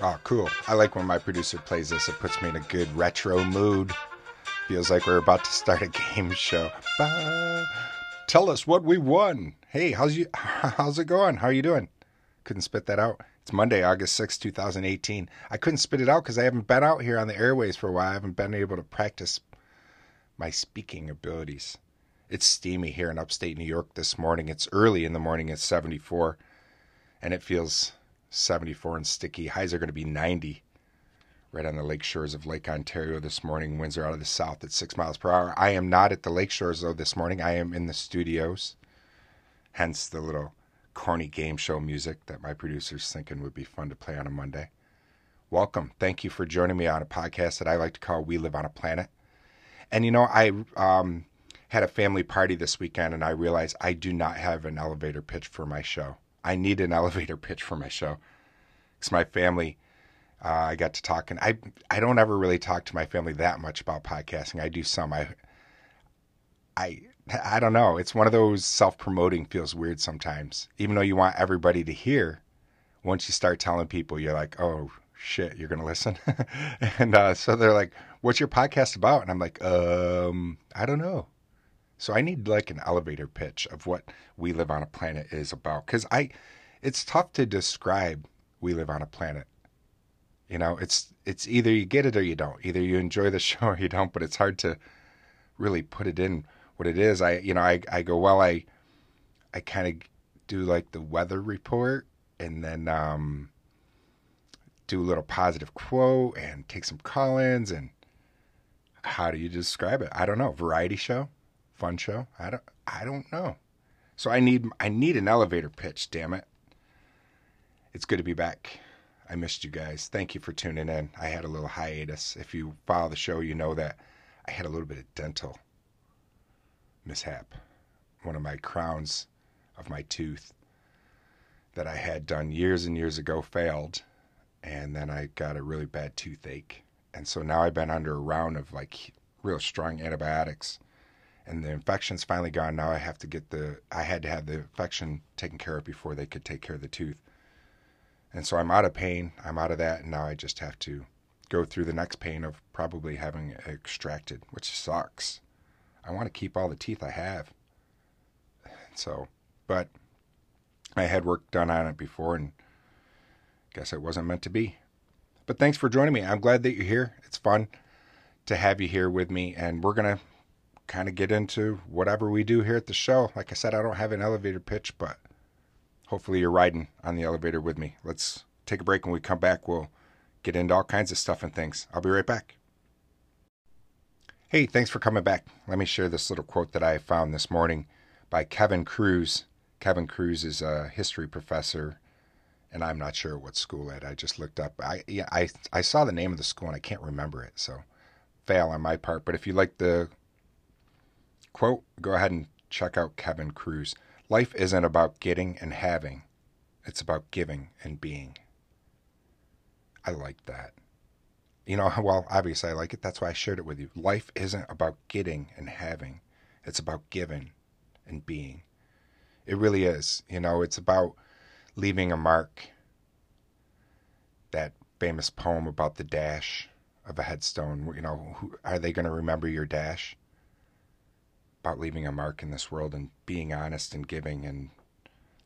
Oh, cool. I like when my producer plays this. It puts me in a good retro mood. Feels like we're about to start a game show. Bah. Tell us what we won. Hey, how's you how's it going? How are you doing? Couldn't spit that out. It's Monday, August 6, 2018. I couldn't spit it out because I haven't been out here on the airways for a while. I haven't been able to practice my speaking abilities. It's steamy here in upstate New York this morning. It's early in the morning. It's 74, and it feels 74 and sticky. Highs are going to be 90 right on the lake shores of Lake Ontario this morning. Winds are out of the south at 6 miles per hour. I am not at the lake shores, though, this morning. I am in the studios, hence the little corny game show music that my producer's thinking would be fun to play on a Monday. Welcome. Thank you for joining me on a podcast that I like to call We Live on a Planet. And you know, I um, had a family party this weekend and I realized I do not have an elevator pitch for my show. I need an elevator pitch for my show because my family. Uh, I got to talking. I I don't ever really talk to my family that much about podcasting. I do some. I I I don't know. It's one of those self promoting feels weird sometimes. Even though you want everybody to hear, once you start telling people, you're like, oh shit, you're gonna listen. and uh, so they're like, what's your podcast about? And I'm like, um, I don't know. So I need like an elevator pitch of what We Live on a Planet is about cuz I it's tough to describe We Live on a Planet. You know, it's it's either you get it or you don't. Either you enjoy the show or you don't, but it's hard to really put it in what it is. I you know, I I go well I I kind of do like the weather report and then um do a little positive quote and take some call-ins and how do you describe it? I don't know. Variety show? Fun show. I don't I don't know. So I need I need an elevator pitch, damn it. It's good to be back. I missed you guys. Thank you for tuning in. I had a little hiatus. If you follow the show, you know that I had a little bit of dental mishap. One of my crowns of my tooth that I had done years and years ago failed, and then I got a really bad toothache. And so now I've been under a round of like real strong antibiotics and the infection's finally gone. Now I have to get the I had to have the infection taken care of before they could take care of the tooth. And so I'm out of pain. I'm out of that, and now I just have to go through the next pain of probably having it extracted, which sucks. I want to keep all the teeth I have. So, but I had work done on it before, and guess it wasn't meant to be. But thanks for joining me. I'm glad that you're here. It's fun to have you here with me, and we're gonna kind of get into whatever we do here at the show. Like I said, I don't have an elevator pitch, but hopefully you're riding on the elevator with me. Let's take a break. When we come back, we'll get into all kinds of stuff and things. I'll be right back. Hey, thanks for coming back. Let me share this little quote that I found this morning by Kevin Kruse. Kevin Kruse is a history professor, and I'm not sure what school at. I just looked up. I yeah, I I saw the name of the school and I can't remember it, so fail on my part. But if you like the Quote, go ahead and check out Kevin Kruse. Life isn't about getting and having, it's about giving and being. I like that. You know, well, obviously I like it. That's why I shared it with you. Life isn't about getting and having, it's about giving and being. It really is. You know, it's about leaving a mark. That famous poem about the dash of a headstone. You know, who, are they going to remember your dash? About leaving a mark in this world and being honest and giving and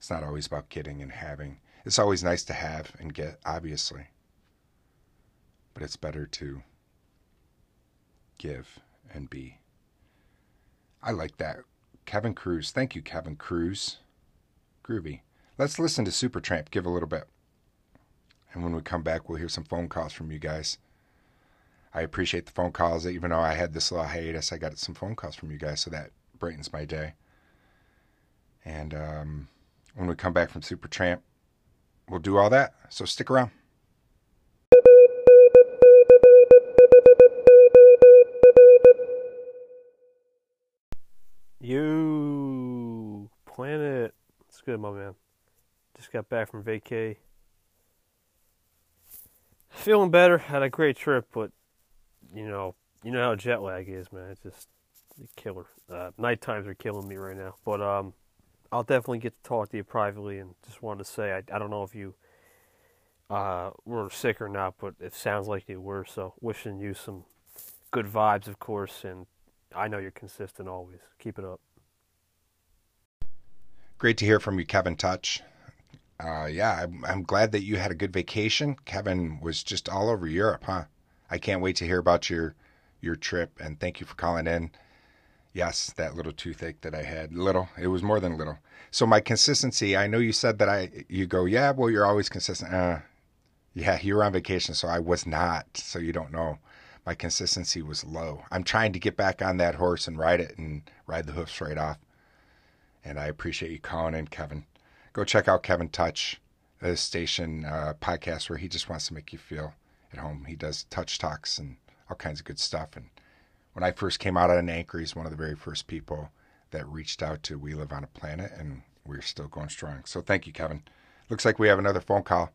it's not always about getting and having. It's always nice to have and get, obviously. But it's better to give and be. I like that. Kevin Kruse. Thank you, Kevin Kruse. Groovy. Let's listen to Supertramp, give a little bit. And when we come back, we'll hear some phone calls from you guys. I appreciate the phone calls. Even though I had this little hiatus, I got some phone calls from you guys, so that brightens my day. And um, when we come back from Supertramp, we'll do all that. So stick around. You planet. It's good, my man. Just got back from vacay. Feeling better. Had a great trip, but you know, you know how jet lag is, man. It's just a killer. Uh, night times are killing me right now. But um, I'll definitely get to talk to you privately, and just wanted to say I, I don't know if you uh, were sick or not, but it sounds like you were. So wishing you some good vibes, of course, and I know you're consistent always. Keep it up. Great to hear from you, Kevin Touch. Uh, yeah, I'm, I'm glad that you had a good vacation. Kevin was just all over Europe, huh? I can't wait to hear about your your trip, and thank you for calling in. Yes, that little toothache that I had, little. It was more than little. So my consistency. I know you said that I. You go, yeah. Well, you're always consistent. Uh, yeah, you were on vacation, so I was not. So you don't know. My consistency was low. I'm trying to get back on that horse and ride it and ride the hoofs right off. And I appreciate you calling in, Kevin. Go check out Kevin Touch, the station uh, podcast where he just wants to make you feel at home. He does touch talks and all kinds of good stuff. And when I first came out on Anchor, he's one of the very first people that reached out to We Live on a Planet, and we're still going strong. So thank you, Kevin. Looks like we have another phone call,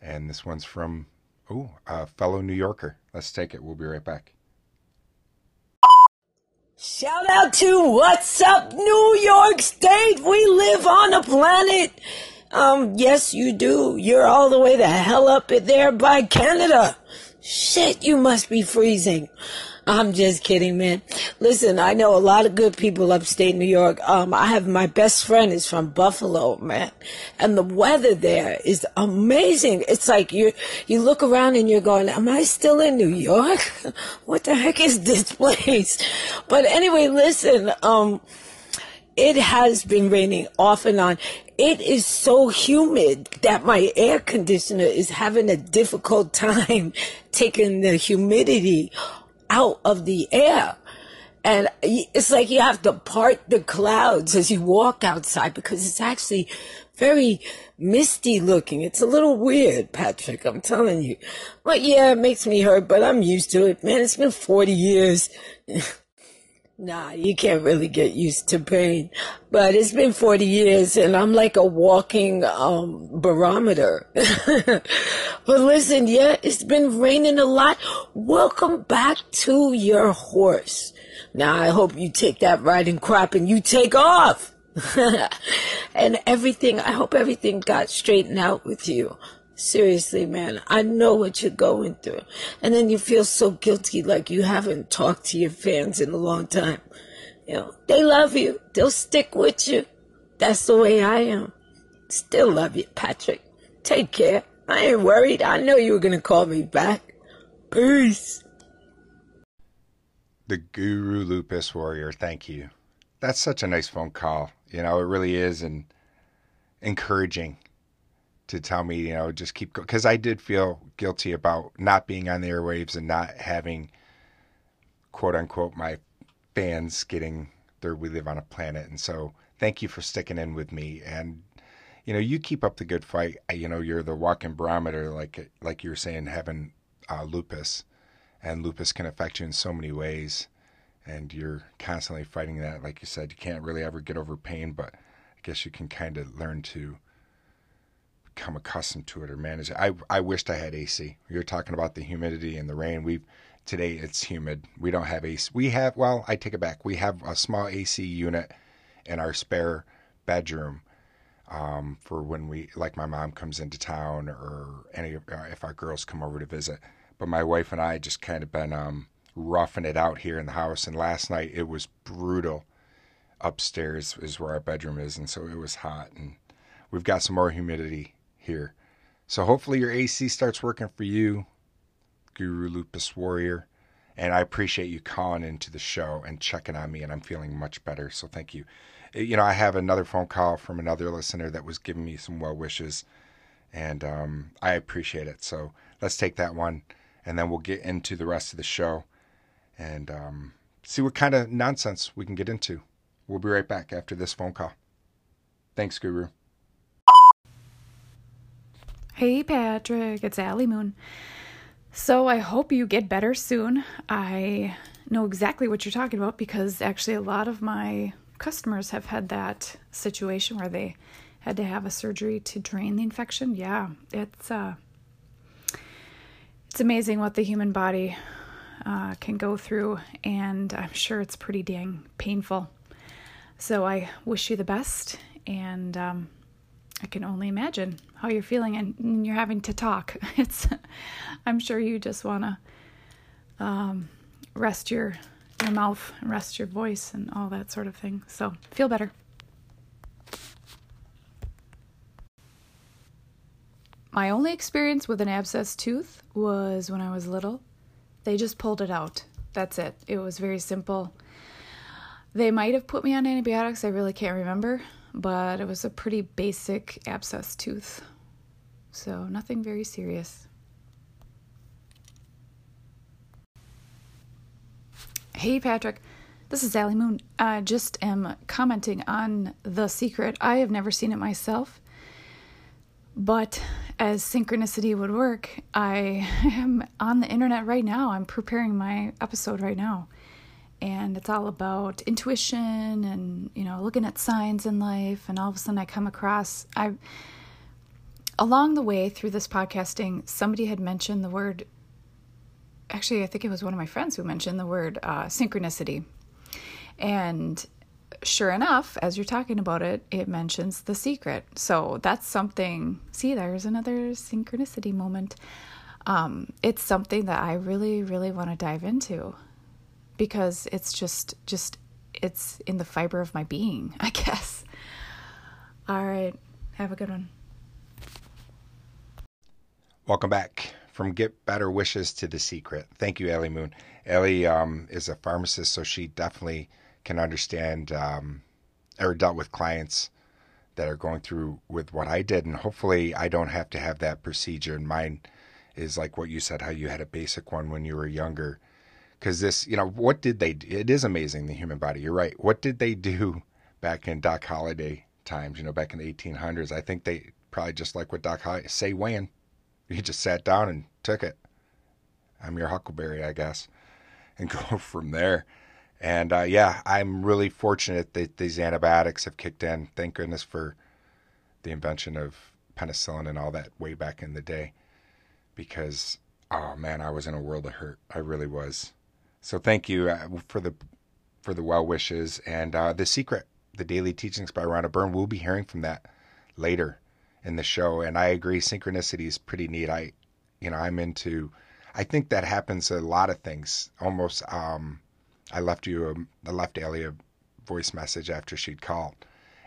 and this one's from oh a fellow New Yorker. Let's take it. We'll be right back. Shout out to What's Up New York State. We live on a planet. Um, yes, you do. You're all the way the hell up there by Canada. Shit, you must be freezing. I'm just kidding, man. Listen, I know a lot of good people upstate New York. Um, I have my best friend is from Buffalo, man. And the weather there is amazing. It's like you, you look around and you're going, am I still in New York? what the heck is this place? But anyway, listen, um, it has been raining off and on. It is so humid that my air conditioner is having a difficult time taking the humidity out of the air. And it's like you have to part the clouds as you walk outside because it's actually very misty looking. It's a little weird, Patrick, I'm telling you. But yeah, it makes me hurt, but I'm used to it. Man, it's been 40 years. Nah, you can't really get used to pain. But it's been 40 years and I'm like a walking um, barometer. but listen, yeah, it's been raining a lot. Welcome back to your horse. Now, I hope you take that riding crop and you take off. and everything, I hope everything got straightened out with you. Seriously, man, I know what you're going through. And then you feel so guilty like you haven't talked to your fans in a long time. You know, they love you. They'll stick with you. That's the way I am. Still love you, Patrick. Take care. I ain't worried. I know you were going to call me back. Peace. The Guru Lupus Warrior, thank you. That's such a nice phone call. You know, it really is and encouraging to tell me, you know, just keep going. Because I did feel guilty about not being on the airwaves and not having, quote unquote, my fans getting their We Live on a Planet. And so thank you for sticking in with me. And, you know, you keep up the good fight. You know, you're the walking barometer, like, like you were saying, having uh, lupus. And lupus can affect you in so many ways. And you're constantly fighting that. Like you said, you can't really ever get over pain, but I guess you can kind of learn to become accustomed to it or manage it. I I wished I had AC. You're talking about the humidity and the rain. We today it's humid. We don't have AC. We have well, I take it back. We have a small AC unit in our spare bedroom um, for when we like my mom comes into town or any uh, if our girls come over to visit. But my wife and I just kind of been um, roughing it out here in the house. And last night it was brutal. Upstairs is where our bedroom is, and so it was hot and we've got some more humidity here. So hopefully your AC starts working for you, Guru Lupus Warrior. And I appreciate you calling into the show and checking on me, and I'm feeling much better. So thank you. Uh, you know, I have another phone call from another listener that was giving me some well wishes, and um, I appreciate it. So let's take that one, and then we'll get into the rest of the show and um, see what kind of nonsense we can get into. We'll be right back after this phone call. Thanks, Guru. Hey, Patrick, it's Allie Moon. So I hope you get better soon. I know exactly what you're talking about because actually, a lot of my customers have had that situation where they had to have a surgery to drain the infection. Yeah, it's uh, it's amazing what the human body uh, can go through, and I'm sure it's pretty dang painful. So I wish you the best, and um, I can only imagine how you're feeling and you're having to talk. It's I'm sure you just want to um, rest your your mouth, rest your voice and all that sort of thing. So, feel better. My only experience with an abscess tooth was when I was little. They just pulled it out. That's it. It was very simple. They might have put me on antibiotics, I really can't remember, but it was a pretty basic abscess tooth. So, nothing very serious. Hey, Patrick. This is Allie Moon. I just am commenting on The Secret. I have never seen it myself, but as synchronicity would work, I am on the internet right now. I'm preparing my episode right now. And it's all about intuition and, you know, looking at signs in life. And all of a sudden I come across, I, along the way through this podcasting, somebody had mentioned the word, actually, I think it was one of my friends who mentioned the word uh, synchronicity. And sure enough, as you're talking about it, it mentions the secret. So that's something. See, there's another synchronicity moment. Um, it's something that I really, really want to dive into because it's just, just, it's in the fiber of my being, I guess. All right. Have a good one. Welcome back from Get Better Wishes to The Secret. Thank you, Ellie Moon. Ellie um, is a pharmacist, so she definitely can understand um, or dealt with clients that are going through with what I did, and hopefully I don't have to have that procedure. And mine is like what you said, how you had a basic one when you were younger. Because this, you know, what did they? Do? It is amazing the human body. You're right. What did they do back in Doc Holliday times? You know, back in the 1800s. I think they probably just like what Doc Holliday say when you just sat down and took it. I'm your Huckleberry, I guess, and go from there. And uh, yeah, I'm really fortunate that these antibiotics have kicked in. Thank goodness for the invention of penicillin and all that way back in the day. Because, oh man, I was in a world of hurt. I really was. So thank you uh, for the for the well wishes and uh, the secret, the daily teachings by Rhonda Byrne. We'll be hearing from that later in the show. And I agree, synchronicity is pretty neat. I, you know, I'm into. I think that happens a lot of things. Almost. Um, I left you a, I left Ellie a voice message after she'd called.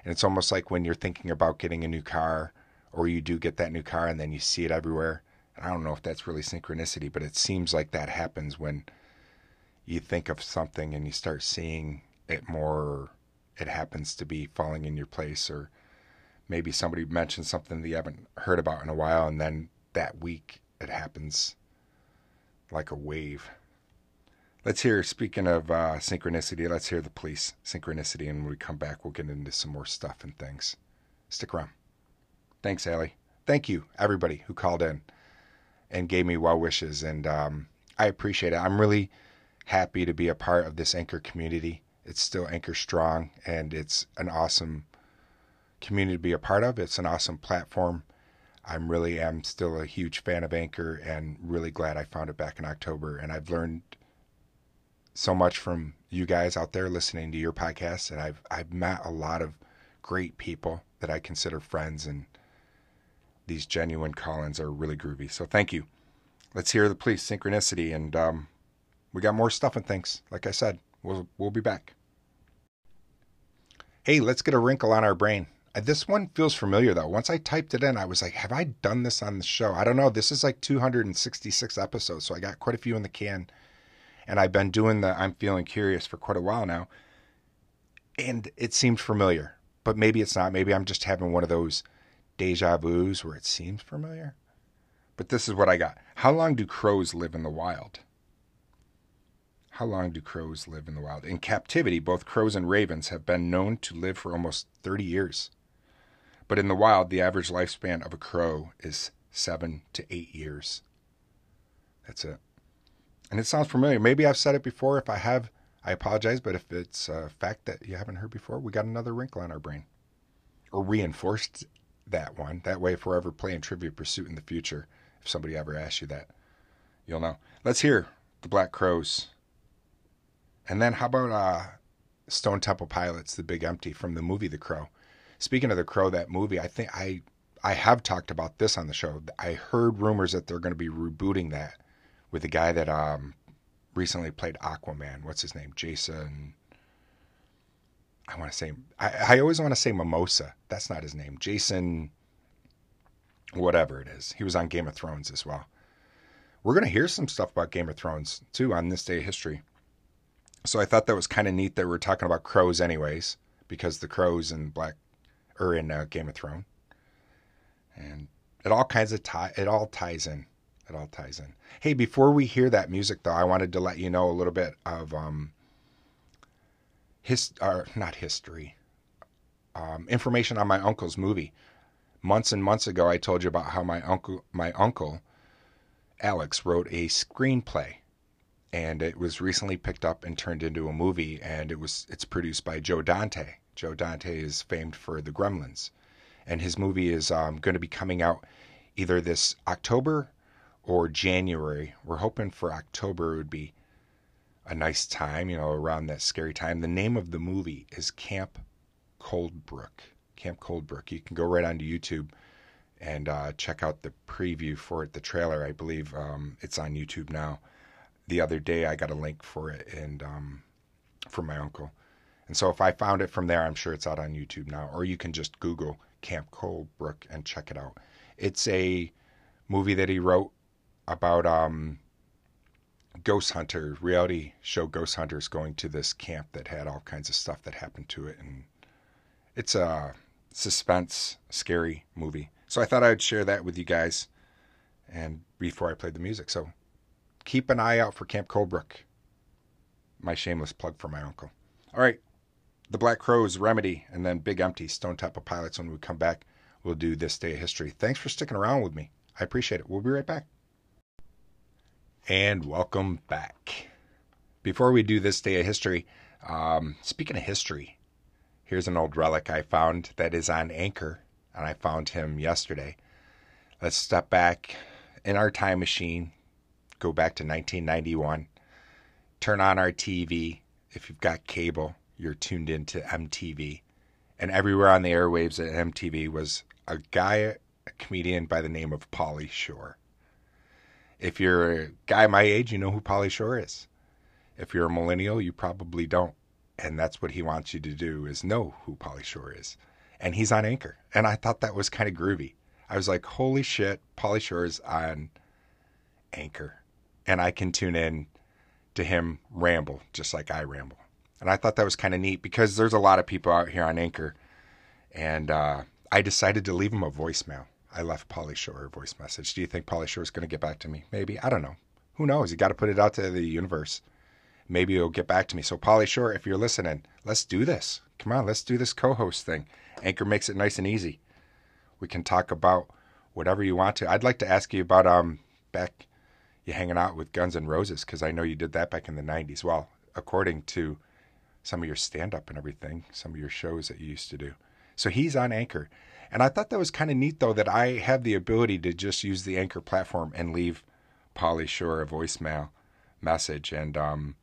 And it's almost like when you're thinking about getting a new car or you do get that new car and then you see it everywhere. And I don't know if that's really synchronicity, but it seems like that happens when you think of something and you start seeing it more it happens to be falling in your place or maybe somebody mentioned something that you haven't heard about in a while and then that week it happens like a wave. Let's hear, speaking of uh, synchronicity, let's hear the police synchronicity. And when we come back, we'll get into some more stuff and things. Stick around. Thanks, Allie. Thank you, everybody who called in and gave me well wishes. And um, I appreciate it. I'm really happy to be a part of this Anchor community. It's still Anchor Strong, and it's an awesome community to be a part of. It's an awesome platform. I'm really am still a huge fan of Anchor and really glad I found it back in October. And I've learned so much from you guys out there listening to your podcast, and I've I've met a lot of great people that I consider friends, and these genuine call-ins are really groovy. So thank you. Let's hear the police synchronicity, and um, we got more stuff and things. Like I said, we'll we'll be back. Hey, let's get a wrinkle on our brain. Uh, this one feels familiar though. Once I typed it in, I was like, have I done this on the show? I don't know. This is like 266 episodes, so I got quite a few in the can and I've been doing the I'm feeling curious for quite a while now. And it seemed familiar, but maybe it's not. Maybe I'm just having one of those deja vu's where it seems familiar. But this is what I got. How long do crows live in the wild? How long do crows live in the wild? In captivity, both crows and ravens have been known to live for almost 30 years. But in the wild, the average lifespan of a crow is seven to eight years. That's it and it sounds familiar. Maybe I've said it before. If I have, I apologize. But if it's a fact that you haven't heard before, we got another wrinkle on our brain, or reinforced that one. That way, if we're ever playing Trivia Pursuit in the future, if somebody ever asks you that, you'll know. Let's hear the Black Crowes, and then how about uh, Stone Temple Pilots, The Big Empty from the movie The Crow. Speaking of The Crow, that movie, I think I I have talked about this on the show. I heard rumors that they're going to be rebooting that with the guy that um recently played Aquaman. What's his name? Jason. I want to say I, I always want to say Mimosa. That's not his name. Jason. Whatever it is, he was on Game of Thrones as well. We're going to hear some stuff about Game of Thrones too on this day of history. So I thought that was kind of neat that we're talking about crows, anyways, because the crows in Black or in uh, Game of Thrones, and it all kinds of tie. It all ties in. It all ties in. Hey, before we hear that music, though, I wanted to let you know a little bit of um, his, or not history, um, information on my uncle's movie. Months and months ago, I told you about how my uncle, my uncle, Alex, wrote a screenplay, and it was recently picked up and turned into a movie. And it was it's produced by Joe Dante. Joe Dante is famed for The Gremlins, and his movie is um, going to be coming out either this October or January. We're hoping for October would be a nice time, you know, around that scary time. The name of the movie is Camp Coldbrook. Camp Coldbrook. You can go right onto YouTube and uh, check out the preview for it, the trailer. I believe um, it's on YouTube now. The other day, I got a link for it and um, from my uncle. And so if I found it from there, I'm sure it's out on YouTube now. Or you can just Google Camp Coldbrook and check it out. It's a movie that he wrote about um, ghost hunter reality show ghost hunters going to this camp that had all kinds of stuff that happened to it and it's a suspense scary movie so i thought i'd share that with you guys and before i played the music so keep an eye out for camp coldbrook my shameless plug for my uncle. All right the black Crowes remedy and then big empty stone temple pilots. When we come back we'll do this day of history. Thanks for sticking around with me. I appreciate it. We'll be right back. And welcome back. Before we do this day of history, um, speaking of history, here's an old relic I found that is on Anchor, and I found him yesterday. Let's step back in our time machine, go back to 1991, turn on our TV. If you've got cable, you're tuned into MTV. And everywhere on the airwaves at MTV was a guy, a comedian by the name of Pauly Shore. If you're a guy my age, you know who Pauly Shore is. If you're a millennial, you probably don't. And that's what he wants you to do is know who Pauly Shore is. And he's on Anchor. And I thought that was kind of groovy. I was like, holy shit, Shore is on Anchor. And I can tune in to him ramble just like I ramble. And I thought that was kind of neat because there's a lot of people out here on Anchor. And uh, I decided to leave him a voicemail. I left Pauly Shore a voice message. Do you think Pauly Shore is going to get back to me? Maybe. I don't know. Who knows? You got to put it out to the universe. Maybe he'll get back to me. So, Pauly Shore, if you're listening, let's do this. Come on, let's do this co host thing. Anchor makes it nice and easy. We can talk about whatever you want to. I'd like to ask you about um back you hanging out with Guns N' Roses because I know you did that back in the 90s. Well, according to some of your stand up and everything, some of your shows that you used to do. So he's on Anchor. And I thought that was kind of neat, though, that I have the ability to just use the Anchor platform and leave Pauly Shore a voicemail message. And um,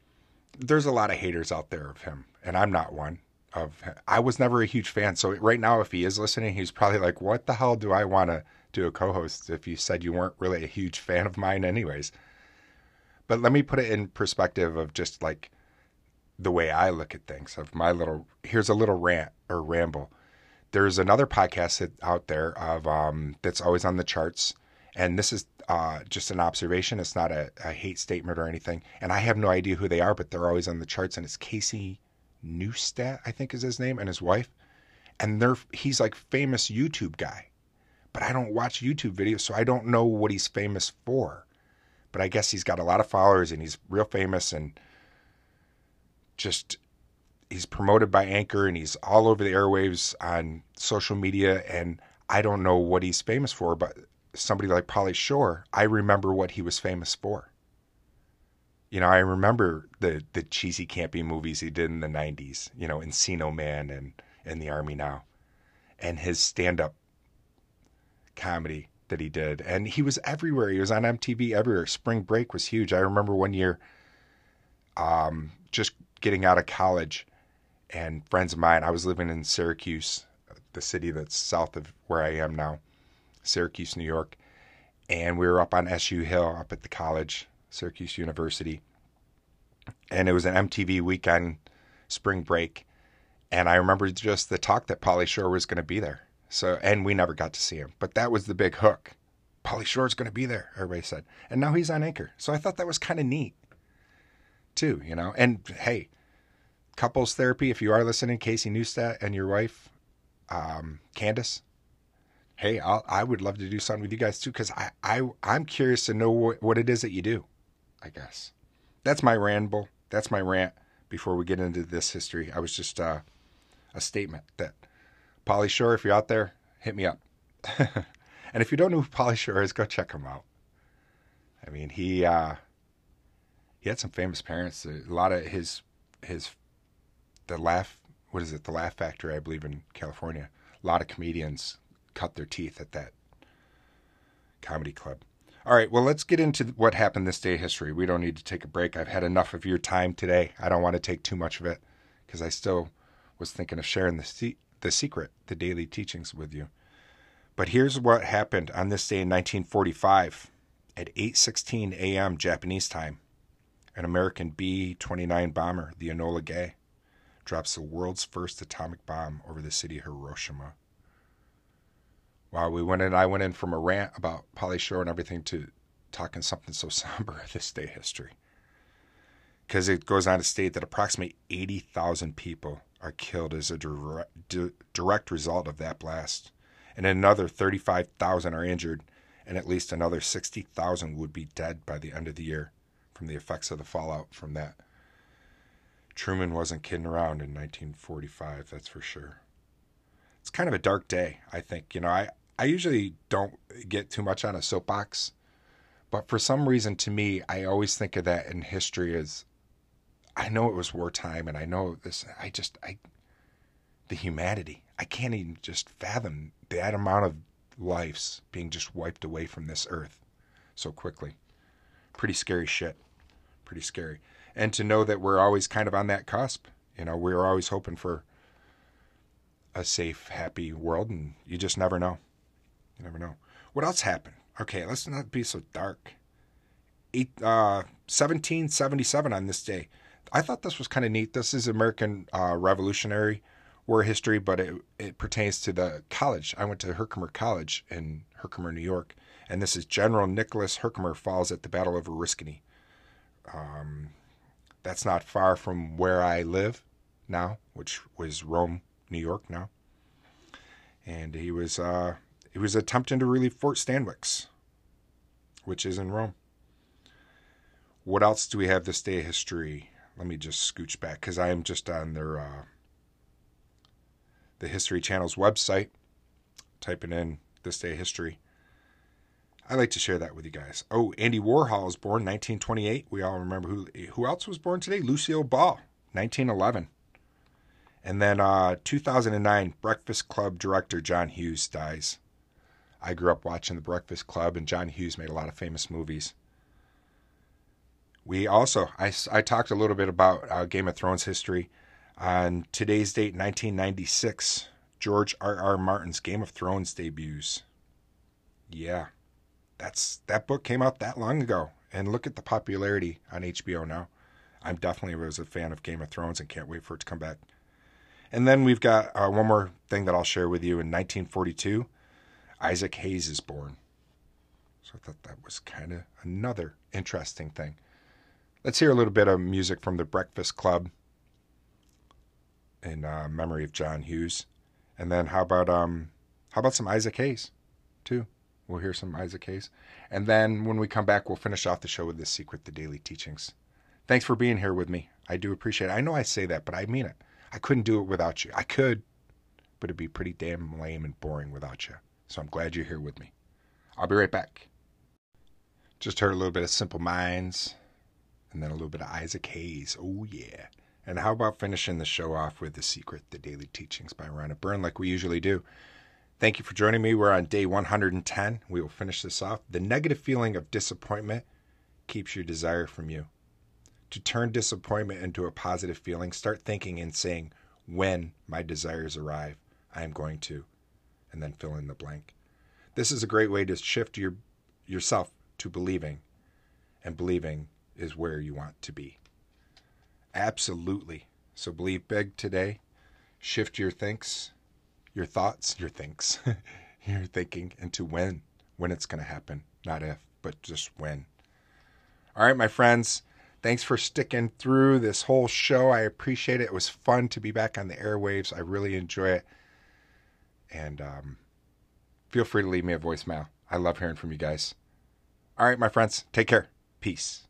there's a lot of haters out there of him, and I'm not one. Of I was never a huge fan. So right now, if he is listening, he's probably like, "What the hell do I want to do a co-host if you said you weren't really a huge fan of mine, anyways?" But let me put it in perspective of just like the way I look at things. Of my little here's a little rant or ramble there's another podcast out there of um, that's always on the charts, and this is uh, just an observation. It's not a, a, hate statement or anything. And I have no idea who they are, but they're always on the charts. And it's Casey Neistat, I think is his name, and his wife. And they're he's like famous YouTube guy, but I don't watch YouTube videos, so I don't know what he's famous for. But I guess he's got a lot of followers and he's real famous and just he's promoted by Anchor and he's all over the airwaves on social media. And I don't know what he's famous for, but somebody like Pauly Shore, I remember what he was famous for. You know, I remember the the cheesy campy movies he did in the '90s. You know, Encino Man and in the Army Now, and his stand up comedy that he did. And he was everywhere. He was on MTV everywhere. Spring Break was huge. I remember one year, um, just getting out of college and friends of mine. I was living in Syracuse, the city that's south of where I am now, Syracuse, New York. And we were up on SU Hill up at the college, Syracuse University. And it was an MTV weekend spring break. And I remember just the talk that Pauly Shore was going to be there. So, and we never got to see him, but that was the big hook. Pauly Shore's going to be there, everybody said. And now he's on anchor. So I thought that was kind of neat too, you know. And hey, couples therapy, if you are listening, Casey Neistat and your wife, um, Candace, hey, I'll, I would love to do something with you guys too, because I, I, I'm curious to know what, what it is that you do, I guess. That's my ramble. That's my rant before we get into this history. I was just uh, a statement that Pauly Shore, if you're out there, hit me up. and if you don't know who Pauly Shore is, go check him out. I mean, he uh, he had some famous parents. A lot of his his the laugh what is it the Laugh Factory I believe in California. A lot of comedians cut their teeth at that comedy club. All right, well, let's get into what happened this day in history. We don't need to take a break. I've had enough of your time today. I don't want to take too much of it because I still was thinking of sharing the se- the secret, the daily teachings with you. But here's what happened on this day in 1945 at 8:16 a.m. Japanese time. An American B-29 bomber, the Enola Gay, drops the world's first atomic bomb over the city of Hiroshima. Wow, we went in. I went in from a rant about Pauly Shore and everything to talking something so somber this day history. Because it goes on to state that approximately 80,000 people are killed as a direct, result of that blast, and another 35,000 are injured, and at least another 60,000 would be dead by the end of the year from the effects of the fallout from that. Truman wasn't kidding around in 1945, that's for sure. It's kind of a dark day, I think. You know, I, I usually don't get too much on a soapbox, but for some reason to me, I always think of that in history as I know it was wartime and I know this, I just, I, the humanity, I can't even just fathom that amount of lives being just wiped away from this earth so quickly. Pretty scary shit. Pretty scary. And to know that we're always kind of on that cusp. You know, we're always hoping for a safe, happy world, and you just never know. You never know. What else happened? Okay, let's not be so dark. Eight, uh, 1777 on this day. I thought this was kind of neat. This is American uh, Revolutionary War history, but it, it pertains to the college. I went to Herkimer College in Herkimer, New York, and this is General Nicholas Herkimer falls at the Battle of Oriskany. Um, that's not far from where I live now, which was Rome, New York now. And he was uh, he was attempting to relieve Fort Stanwix, which is in Rome. What else do we have this day of history? Let me just scooch back because I am just on their uh, the History Channel's website, typing in this day history. I like to share that with you guys. Oh, Andy Warhol was born 1928. We all remember who who else was born today? Lucille Ball, 1911. And then uh, 2009, Breakfast Club director John Hughes dies. I grew up watching The Breakfast Club, and John Hughes made a lot of famous movies. We also, I, I talked a little bit about uh, Game of Thrones history. On today's date, 1996, George R. R. Martin's Game of Thrones debuts. Yeah, that's that book came out that long ago, and look at the popularity on HBO now. I'm definitely was a fan of Game of Thrones and can't wait for it to come back. And then we've got uh, one more thing that I'll share with you. In 1942, Isaac Hayes is born. So I thought that was kind of another interesting thing. Let's hear a little bit of music from the Breakfast Club in uh, memory of John Hughes. And then how about um how about some Isaac Hayes too? We'll hear some Isaac Hayes. And then when we come back, we'll finish off the show with the secret, the daily teachings. Thanks for being here with me. I do appreciate it. I know I say that, but I mean it. I couldn't do it without you. I could, but it'd be pretty damn lame and boring without you. So I'm glad you're here with me. I'll be right back. Just heard a little bit of Simple Minds and then a little bit of Isaac Hayes. Oh, yeah. And how about finishing the show off with The Secret, The Daily Teachings by Rhonda Byrne, like we usually do? Thank you for joining me. We're on day 110. We will finish this off. The negative feeling of disappointment keeps your desire from you. To turn disappointment into a positive feeling, start thinking and saying, When my desires arrive, I am going to, and then fill in the blank. This is a great way to shift your yourself to believing, and believing is where you want to be. Absolutely. So believe big today. Shift your thinks, your thoughts, your thinks, your thinking into when, when it's going to happen. Not if, but just when. All right, my friends. Thanks for sticking through this whole show. I appreciate it. It was fun to be back on the airwaves. I really enjoy it. And um, feel free to leave me a voicemail. I love hearing from you guys. All right, my friends. Take care. Peace.